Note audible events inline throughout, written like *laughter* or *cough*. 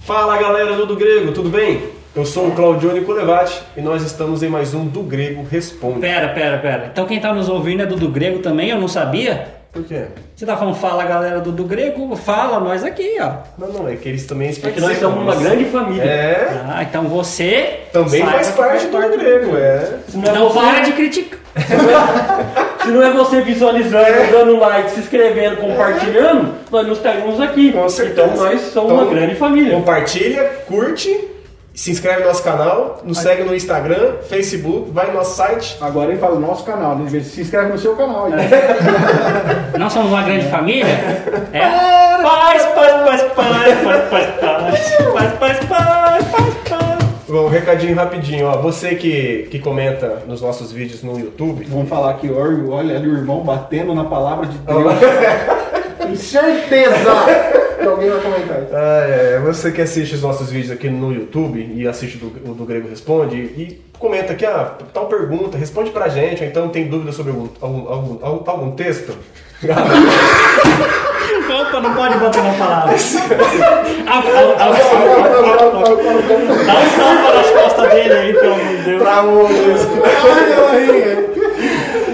Fala galera do Do Grego, tudo bem? Eu sou o Claudione Colevati e nós estamos em mais um Do Grego Responde. Pera, pera, pera. Então quem tá nos ouvindo é do do grego também? Eu não sabia? Por quê? Você tá falando fala galera do do grego? Fala nós aqui, ó. Não, não, é que eles também Porque participam. nós somos uma grande família. É, Ah, então você também faz parte do Do Grego, é. É Então você, para de criticar. *laughs* se não é você visualizando, dando like, se inscrevendo, compartilhando, nós não estaríamos aqui. Com certeza. Então nós somos Então, uma grande família. Compartilha, curte, se inscreve no nosso canal, nos segue no Instagram, Facebook, vai no nosso site. Agora ele fala nosso canal, né? se inscreve no seu canal. Não somos uma grande família? É. Paz, paz, paz, paz, paz, paz, paz, paz, paz, paz, paz, paz. Bom, um recadinho rapidinho, ó. Você que, que comenta nos nossos vídeos no YouTube, Vamos falar aqui, olha olha ali o irmão batendo na palavra de Deus. Tenho certeza que alguém vai comentar isso. Ah, é, você que assiste os nossos vídeos aqui no YouTube e assiste do- o do Grego Responde e comenta aqui, ah, tal pergunta, responde pra gente, ou então tem dúvida sobre algum, algum, algum, algum- algum texto. *laughs* Opa, não pode botar uma palavra. Dá um tapa nas costas dele aí, pelo amor de Deus. Travou mesmo.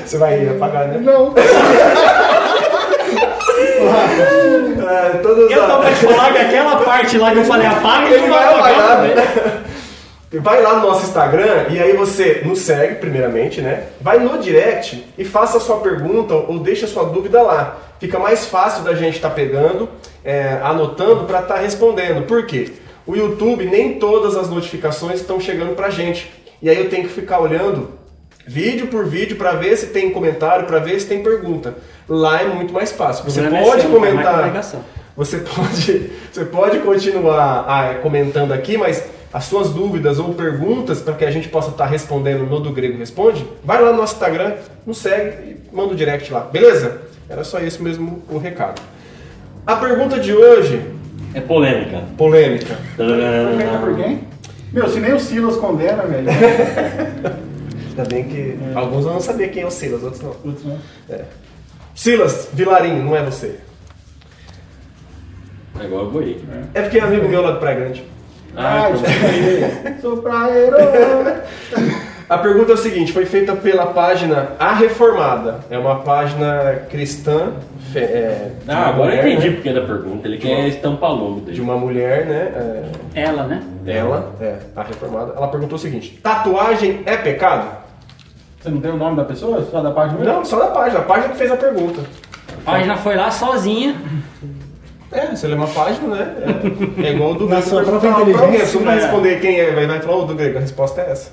Você vai apagar, né? Não. *laughs* É, Eu tô pra te falar que aquela parte lá que eu falei apaga, ele não vai apagar né? *laughs* Vai lá no nosso Instagram e aí você nos segue, primeiramente, né? Vai no direct e faça a sua pergunta ou deixa a sua dúvida lá. Fica mais fácil da gente estar pegando, é, anotando para estar respondendo. Por quê? O YouTube, nem todas as notificações estão chegando pra gente. E aí eu tenho que ficar olhando vídeo por vídeo para ver se tem comentário, para ver se tem pergunta. Lá é muito mais fácil. Você é pode é comentar. Você *laughs* pode, você pode continuar ah, comentando aqui, mas as suas dúvidas ou perguntas para que a gente possa estar respondendo no do Grego Responde, vai lá no nosso Instagram, nos segue e manda o direct lá, beleza? Era só esse mesmo o recado. A pergunta de hoje, É polêmica. polêmica. Feita por quem? Meu, se nem o Silas condena, velho. *laughs* Ainda bem que alguns eu não sabia quem é o Silas, outros não. Putz, né? Silas Vilarinho, não é você. Agora eu vou ir. É porque é amigo meu lá do Praia Grande. Ah, Ai, então- Sou praeiro. *laughs* A pergunta é o seguinte, foi feita pela página A Reformada. É uma página cristã. fe- é, de Ah, agora eu mulher, entendi né? porque da pergunta. Ele quer estampar logo De dele. uma mulher, né? é, Ela, né? ela, é, a reformada. Ela perguntou o seguinte: tatuagem é pecado? Você não tem o nome da pessoa? Só da página? Não, só da página. A página que fez a pergunta. A página foi lá sozinha. É, você lê uma página, né? É, é igual o do *laughs* Na grego. sua própria inteligência, Se não vai né? responder quem é, vai, vai falar o do grego. A resposta é essa.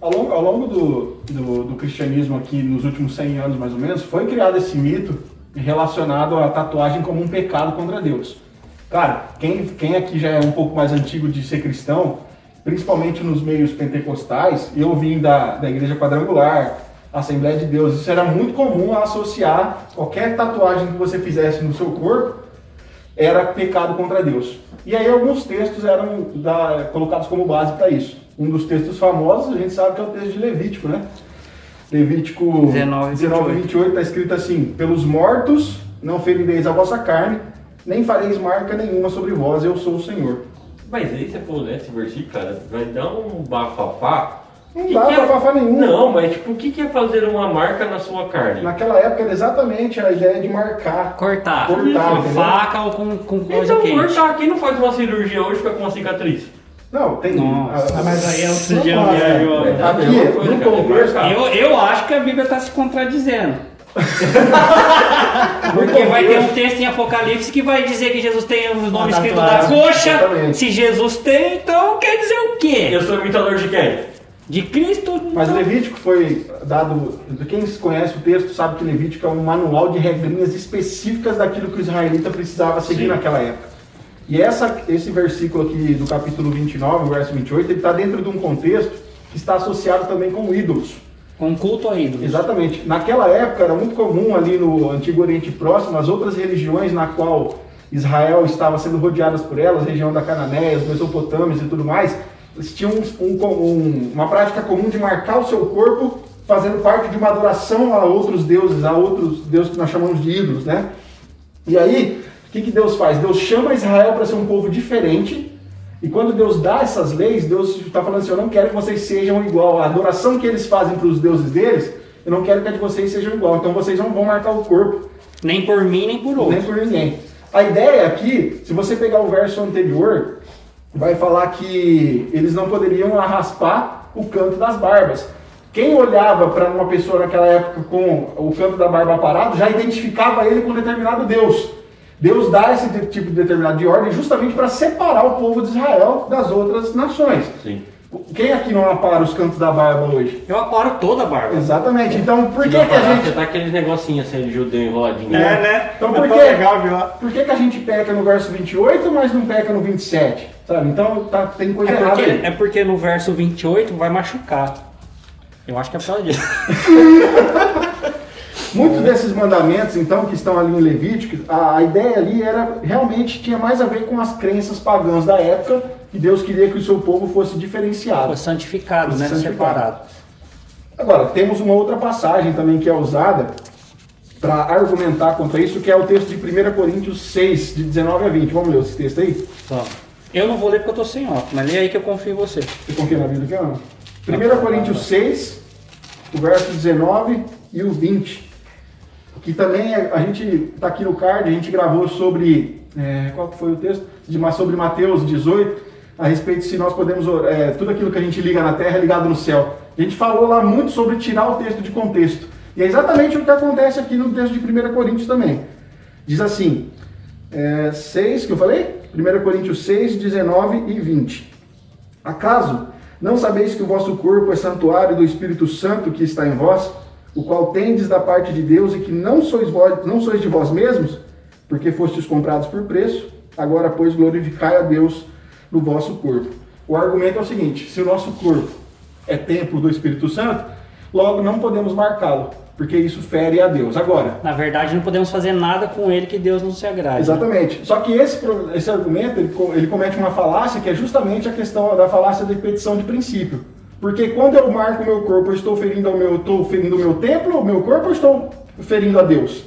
Ao longo, ao longo do, do, do cristianismo aqui, nos últimos 100 anos mais ou menos, foi criado esse mito relacionado à tatuagem como um pecado contra Deus. Cara, quem, quem aqui já é um pouco mais antigo de ser cristão, principalmente nos meios pentecostais, eu vim da, da igreja quadrangular, Assembleia de Deus, isso era muito comum associar qualquer tatuagem que você fizesse no seu corpo era pecado contra Deus. E aí alguns textos eram da- colocados como base para isso. Um dos textos famosos, a gente sabe que é o texto de Levítico, né? Levítico 19, 19 28 está escrito assim: Pelos mortos não ferireis a vossa carne, nem fareis marca nenhuma sobre vós, eu sou o Senhor. Mas aí você for ler esse versículo, cara, vai dar um bafafá. Não Que dá que é- bafafá nenhum. Não, mas tipo, o que que é fazer uma marca na sua carne? Naquela época era exatamente a ideia de marcar. Cortar. Cortar, com faca ou com, com coisa Então, quente. cortar, quem não faz uma cirurgia hoje fica com uma cicatriz? Não, tem. Nossa, a- mas aí é outro dia, né? É a Aqui, no contexto. Eu, eu acho que a Bíblia está se contradizendo. *laughs* Porque vai ter um texto em Apocalipse que vai dizer que Jesus tem o nome escrito na tatuagem, coxa. exatamente. Se Jesus tem, então quer dizer o quê? Eu sou imitador de quem? De Cristo? Mas então- Levítico foi dado. Quem conhece o texto sabe que Levítico é um manual de regrinhas específicas daquilo que o israelita precisava seguir Sim. naquela época. E essa, esse versículo aqui do capítulo 29, verso 28, ele está dentro de um contexto que está associado também com ídolos. Com culto a ídolos. Exatamente. Naquela época era muito comum ali no Antigo Oriente Próximo as outras religiões na qual Israel estava sendo rodeadas por elas, região da Cananéia, as Mesopotâmias e tudo mais, eles tinham um- um- um- uma prática comum de marcar o seu corpo fazendo parte de uma adoração a outros deuses, a outros deuses que nós chamamos de ídolos, né? E aí, o que, que Deus faz? Deus chama Israel para ser um povo diferente. E quando Deus dá essas leis, Deus está falando assim: Eu não quero que vocês sejam igual. A adoração que eles fazem para os deuses deles, eu não quero que a de vocês sejam igual. Então vocês não vão marcar o corpo, Nem por mim, nem por outro. nem por ninguém. A ideia aqui, se você pegar o verso anterior, vai falar que eles não poderiam raspar o canto das barbas. Quem olhava para uma pessoa naquela época com o canto da barba parado já identificava ele com determinado Deus. Deus dá esse tipo de determinado de ordem justamente para separar o povo de Israel das outras nações. Sim. Quem aqui não apara os cantos da barba hoje? Eu aparo toda a barba. Exatamente. Então, por que, que a gente Você tá aqueles negocinhos assim de judeu enroladinho. É, né? Então, É por que, legal, viu? por que, que a gente peca no verso 28, mas não peca no 27? Sabe? Então tá, tem coisa É errada porque, aí. é porque no verso 28 vai machucar. Eu acho que é por causa disso. *laughs* Muitos desses mandamentos, então, que estão ali em Levítico, a, a ideia ali era realmente tinha mais a ver com as crenças pagãs da época, que Deus queria que o seu povo fosse diferenciado. Foi santificado, Foi né? santificado. Separado. Agora, temos uma outra passagem também que é usada para argumentar contra isso, que é o texto de 1 Coríntios 6, de 19 a 20. Vamos ler esse texto aí? Eu não vou ler porque eu tô sem óculos, mas lê aí que eu confio em você. Você confia na Bíblia ou não? 1 Coríntios 6, o verso 19 e o 20. Que também é- a gente está aqui no card, a gente gravou sobre. é, qual foi o texto? Sobre Mateus 18, a respeito se nós podemos. é, tudo aquilo que a gente liga na terra é ligado no céu. A gente falou lá muito sobre tirar o texto de contexto. E é exatamente o que acontece aqui no texto de 1 Coríntios também. Diz assim: é, 6, que eu falei? 1 Coríntios 6, 19 e 20. Acaso não sabeis que o vosso corpo é santuário do Espírito Santo que está em vós, o qual tendes da parte de Deus e que não sois, vós, não sois de vós mesmos, porque fostes comprados por preço? Agora, pois, glorificai a Deus no vosso corpo. O argumento é o seguinte: se o nosso corpo é templo do Espírito Santo, logo não podemos marcá-lo, porque isso fere a Deus. Agora, Na verdade, não podemos fazer nada com ele que Deus não se agrade. Exatamente. Só que esse, esse argumento, ele, ele comete uma falácia que é justamente a questão da falácia da repetição de princípio. Porque quando eu marco o meu corpo, eu estou ferindo ao meu, eu estou ferindo o meu templo, o meu corpo, ou estou ferindo a Deus?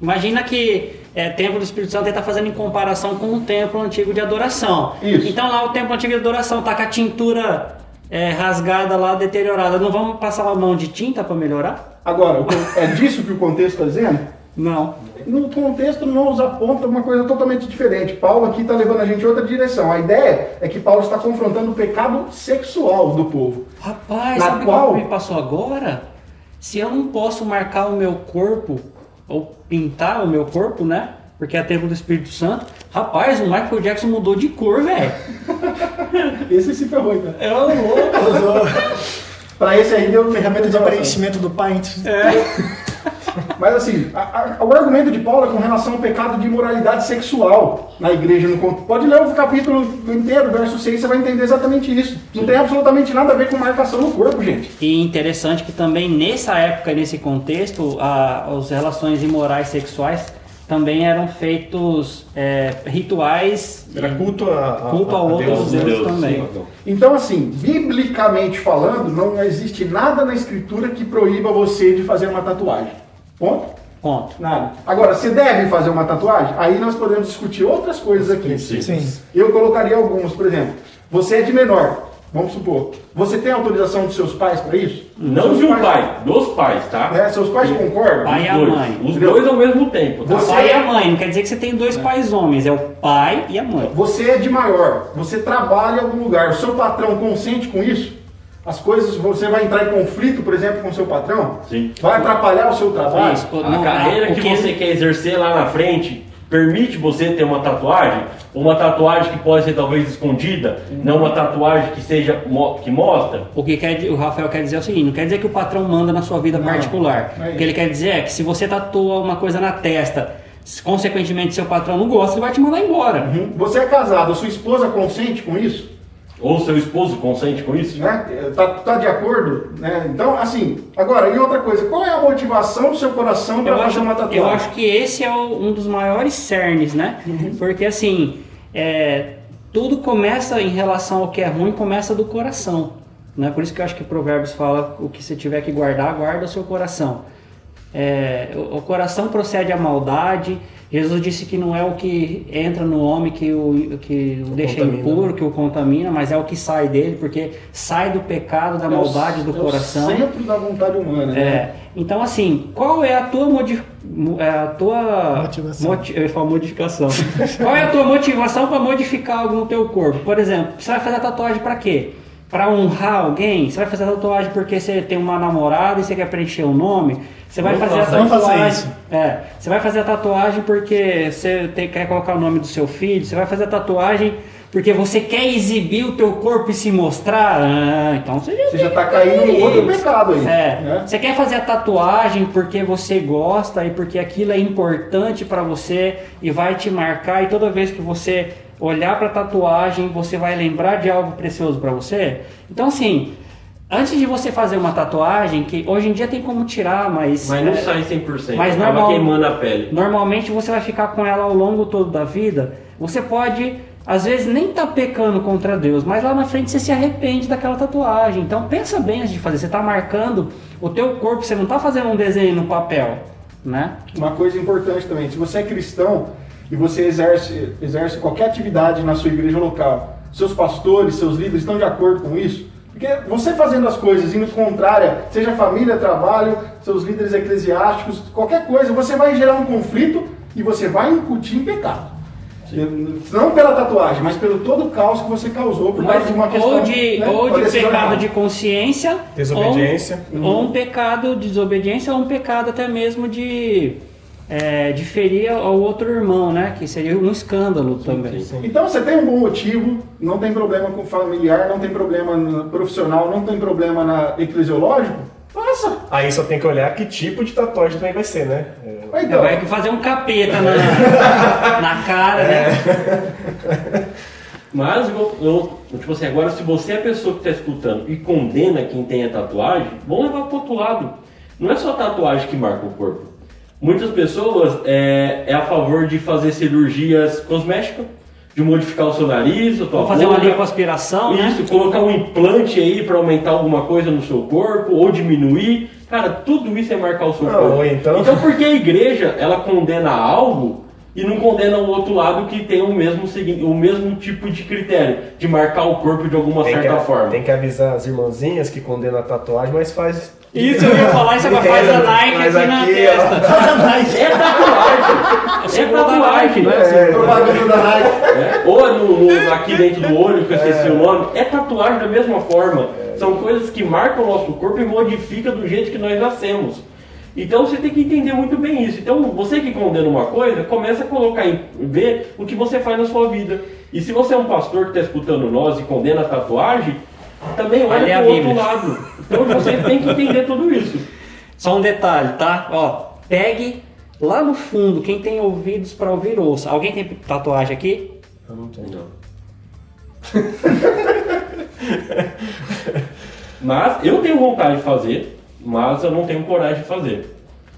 Imagina que é, templo do Espírito Santo está fazendo em comparação com o templo antigo de adoração. Isso. Então lá o templo antigo de adoração tá com a tintura é, rasgada lá, deteriorada. Não vamos passar a mão de tinta para melhorar? Agora, o é disso que o contexto está dizendo? Não. No contexto nos aponta uma coisa totalmente diferente. Paulo aqui está levando a gente em outra direção. A ideia é que Paulo está confrontando o pecado sexual do povo. Rapaz, Na sabe o qual- que me passou agora? Se eu não posso marcar o meu corpo, ou pintar o meu corpo, né? Porque é templo do Espírito Santo. Rapaz, o Michael Jackson mudou de cor, velho. *laughs* Esse se ferrou, então. É o louco. *laughs* Para esse aí deu ferramenta de preenchimento do Paint. Mas assim, a- a- o argumento de Paulo é com relação ao pecado de imoralidade sexual na igreja. No, pode ler o capítulo inteiro, verso 6, você vai entender exatamente isso. Não tem absolutamente nada a ver com marcação no corpo, gente. E interessante que também nessa época, nesse contexto, a, as relações imorais sexuais também eram feitos é, rituais Era culto a, a, Culto a outros Deus, né? deuses também. sim. Então, assim, biblicamente falando, não existe nada na escritura que proíba você de fazer uma tatuagem. Ponto? Ponto. Nada. Agora, você deve fazer uma tatuagem? Aí nós podemos discutir outras coisas aqui. Sim. Eu colocaria alguns, por exemplo. Você é de menor, vamos supor. Você tem autorização dos seus pais para isso? Não Seus de um pais- pai, dos pais, tá? É, seus pais concordam? Pai e a Dois. mãe. Os dois ao mesmo tempo, tá? O Você- pai e a mãe, não quer dizer que você tem dois pais homens, é o pai e a mãe. Você é de maior, você trabalha em algum lugar, o seu patrão consente com isso? As coisas, você vai entrar em conflito, por exemplo, com o seu patrão? Sim. Vai atrapalhar o seu trabalho? Isso, A não, carreira que você quer exercer lá na frente permite você ter uma tatuagem, uma tatuagem que pode ser talvez escondida, não uma tatuagem que seja que mostra. O que quer, o Rafael quer dizer é o seguinte: não quer dizer que o patrão manda na sua vida Não, particular. não é o que ele quer dizer é que se você tatua uma coisa na testa, se, consequentemente seu patrão não gosta, ele vai te mandar embora. Uhum. Você é casado, a sua esposa consente com isso? Ou seu esposo consente com isso? Né? Tá, tá de acordo? Né? Então, assim, agora, e outra coisa, qual é a motivação do seu coração para Eu fazer acho, uma tatuagem? eu acho que esse é o- um dos maiores cernes, né? Porque assim, é, tudo começa em relação ao que é ruim, começa do coração. Né? Por isso que eu acho que Provérbios fala o que você tiver que guardar, guarda o seu coração. É, o, o coração procede a maldade. Jesus disse que não é o que entra no homem que o, que o, deixa contamina. impuro, que o contamina, mas é o que sai dele, porque sai do pecado, da maldade do é coração. O centro da vontade humana, né? É, então assim, qual é a tua modi mo- é, a tua Motivação. moti- eu ia falar modificação. *laughs* qual é a tua motivação para modificar algo no teu corpo? Por exemplo, você vai fazer tatuagem para quê? Para honrar alguém? Você vai fazer tatuagem porque você tem uma namorada e você quer preencher o nome? Você vai fazer a tatuagem. É, você vai fazer a tatuagem porque você tem- quer colocar o nome do seu filho, você vai fazer a tatuagem porque você quer exibir o teu corpo e se mostrar. Ah, então você já Você já tá caindo no outro pecado aí. é, né? você quer fazer a tatuagem porque você gosta e porque aquilo é importante pra você e vai te marcar e toda vez que você olhar pra tatuagem, você vai lembrar de algo precioso pra você? Então assim, antes de você fazer uma tatuagem, que hoje em dia tem como tirar, mas Mas não é, sai 100%. mas acaba normal- queimando a pele. Normalmente você vai ficar com ela ao longo todo da vida. Você pode, às vezes, nem tá pecando contra Deus, mas lá na frente você se arrepende daquela tatuagem. Então pensa bem antes de fazer. Você tá marcando o teu corpo, você não tá fazendo um desenho no papel, né? Uma coisa importante também, se você é cristão e você exerce, exerce qualquer atividade na sua igreja local, seus pastores, seus líderes estão de acordo com isso? Porque você fazendo as coisas indo contrária, seja família, trabalho, seus líderes eclesiásticos, qualquer coisa, você vai gerar um conflito e você vai incutir em pecado. Não pela tatuagem, mas pelo todo o caos que você causou por causa de uma questão ou de, né, ou de pecado errada. de consciência, Desobediência. ou, ou um pecado de desobediência, ou um pecado até mesmo de, é, de ferir ao outro irmão, né? Que seria um escândalo também. Então você tem um bom motivo, não tem problema com familiar, não tem problema no profissional, não tem problema na eclesiológico, faça. Aí só tem que olhar que tipo de tatuagem também vai ser, né? É, É, Então, vai fazer um capeta na, *laughs* na cara, né? Mas, eu, eu- tipo assim, agora se você é a pessoa que está escutando e condena quem tem a tatuagem, vamos levar para outro lado. Não é só a tatuagem que marca o corpo. Muitas pessoas é, é a favor de fazer cirurgias cosméticas, de modificar o seu nariz, a tua fazer uma boca. lipoaspiração, né? Isso, colocar um implante aí para aumentar alguma coisa no seu corpo ou diminuir. Cara, tudo isso é marcar o seu Não, corpo. então- então por que a igreja ela condena algo e não condena o outro lado que tem o mesmo, o mesmo tipo de critério, de marcar o corpo de alguma tem, certa que, forma? tem que avisar as irmãzinhas que condenam a tatuagem, mas faz. Isso eu ia falar, isso agora faz a Nike Faz aqui, na aqui, testa. É tatuagem! é Segura da tatuagem, não é? É, propaganda da Nike. É, Ou no, no- aqui dentro do olho, que eu esqueci o nome, é tatuagem da mesma forma. São coisas que marcam o nosso corpo e modificam do jeito que nós nascemos. Então você tem que entender muito bem isso. Então você que condena uma coisa, começa a colocar em ver o que você faz na sua vida. E se você é um pastor que está escutando nós e condena a tatuagem, também olha para o outro lado. Então você tem que entender tudo isso. Só um detalhe, tá? Ó, pegue lá no fundo, quem tem ouvidos pra ouvir, ouça. Alguém tem tatuagem aqui? Eu não tenho. *laughs* Mas eu tenho vontade de fazer, mas eu não tenho coragem de fazer.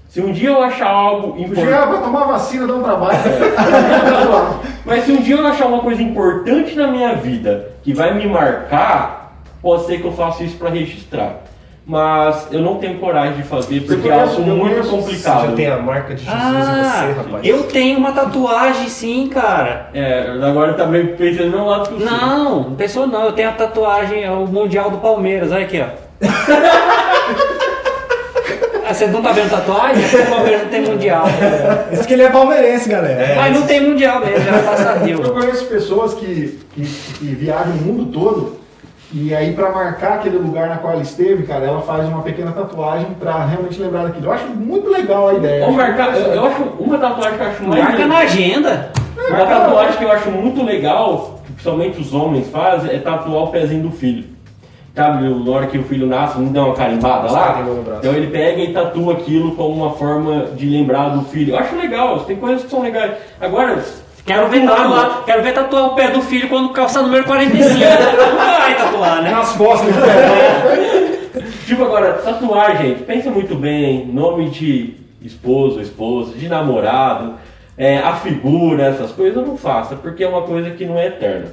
Se um dia eu achar algo importante. vai tomar vacina, dá um trabalho. *laughs* Mas se um dia eu achar uma coisa importante na minha vida que vai me marcar, pode ser que eu faça isso para registrar. Mas eu não tenho coragem de fazer porque é algo muito conheço- Você complicado. já tem a marca de Jesus em Ah, você, rapaz. eu tenho uma tatuagem sim, cara. É, agora tá meio pensando no meu lado eu sei. Não, pessoa não, eu tenho a tatuagem, é o Mundial do Palmeiras, olha aqui, ó. *laughs* Ah, Vocês não tá vendo tatuagem? É porque o Palmeiras não tem Mundial. Isso que ele é palmeirense, galera. Mas não tem Mundial mesmo, graças a Deus. Eu conheço pessoas que, que, que viajam o mundo todo e aí pra marcar aquele lugar na qual ela esteve, cara, ela faz uma pequena tatuagem pra realmente lembrar daquilo. Eu acho muito legal a ideia. Vamos marcar, eu, eu acho uma tatuagem que eu acho mais Marca na agenda. Uma tatuagem que eu acho muito legal, que principalmente os homens fazem, é tatuar o pezinho do filho. Sabe, na hora que o filho nasce, não dá uma carimbada lá? Então ele pega e tatua aquilo como uma forma de lembrar do filho. Eu acho legal, tem coisas que são legais. Agora, Quero ver, tatuar, quero ver tatuar o pé do filho quando calçar número 45. *laughs* Tatuar, né? Nas costas. Tipo agora, tatuar, gente, pensa muito bem, nome de esposo, esposa, de namorado, é, a figura, essas coisas, não faça, porque é uma coisa que não é eterna.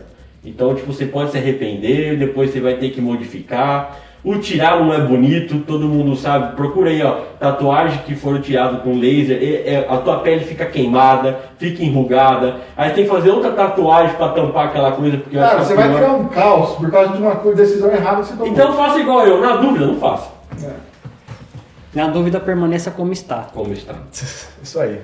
Então, tipo, você pode se arrepender, depois você vai ter que modificar. O tirar não é bonito, todo mundo sabe. Procura aí, ó, tatuagem que foram tiradas com laser, e- é, a tua pele fica queimada, fica enrugada. Aí tem que fazer outra tatuagem pra tampar aquela coisa, porque vai Cara, você vai pior. criar um caos por causa de uma decisão errada que você tomou. Então faça igual eu, na dúvida, não faça. Na dúvida, permaneça como está. Como está. *laughs* Isso aí.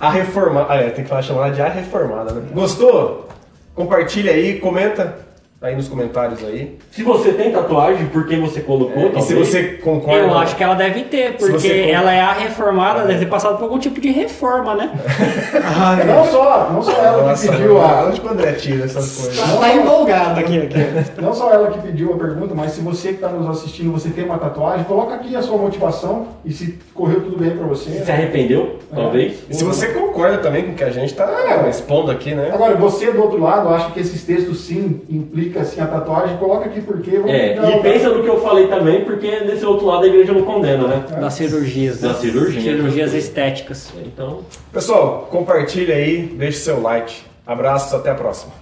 A reformada. Ah, é, tem que falar chamar ela de a reformada, né? Gostou? Compartilha aí, comenta aí nos comentários aí. Se você tem tatuagem, por que você colocou? É, e se você concorda. Eu acho que ela deve ter, porque ela é a reformada, deve ter passado por algum tipo de reforma, né? Ai, Não só, não só ela que nossa, pediu a. Onde que o André tira essas coisas? Tá, tá empolgado aqui, aqui. Não só ela que pediu a pergunta, mas se você que está nos assistindo, você tem uma tatuagem, coloca aqui a sua motivação e se correu tudo bem para você. Se arrependeu, talvez. E se você concorda também com o que a gente tá É. expondo aqui, né? Agora, você do outro lado acha que esses textos sim implica assim a tatuagem, coloca aqui porque vamos É, e pensa no que eu falei também, porque desse outro lado a igreja não condena, né? Das cirurgias. Das cirurgias. Cirurgias estéticas. Então, Pessoal, compartilha aí, deixe seu like. Abraços, até a próxima.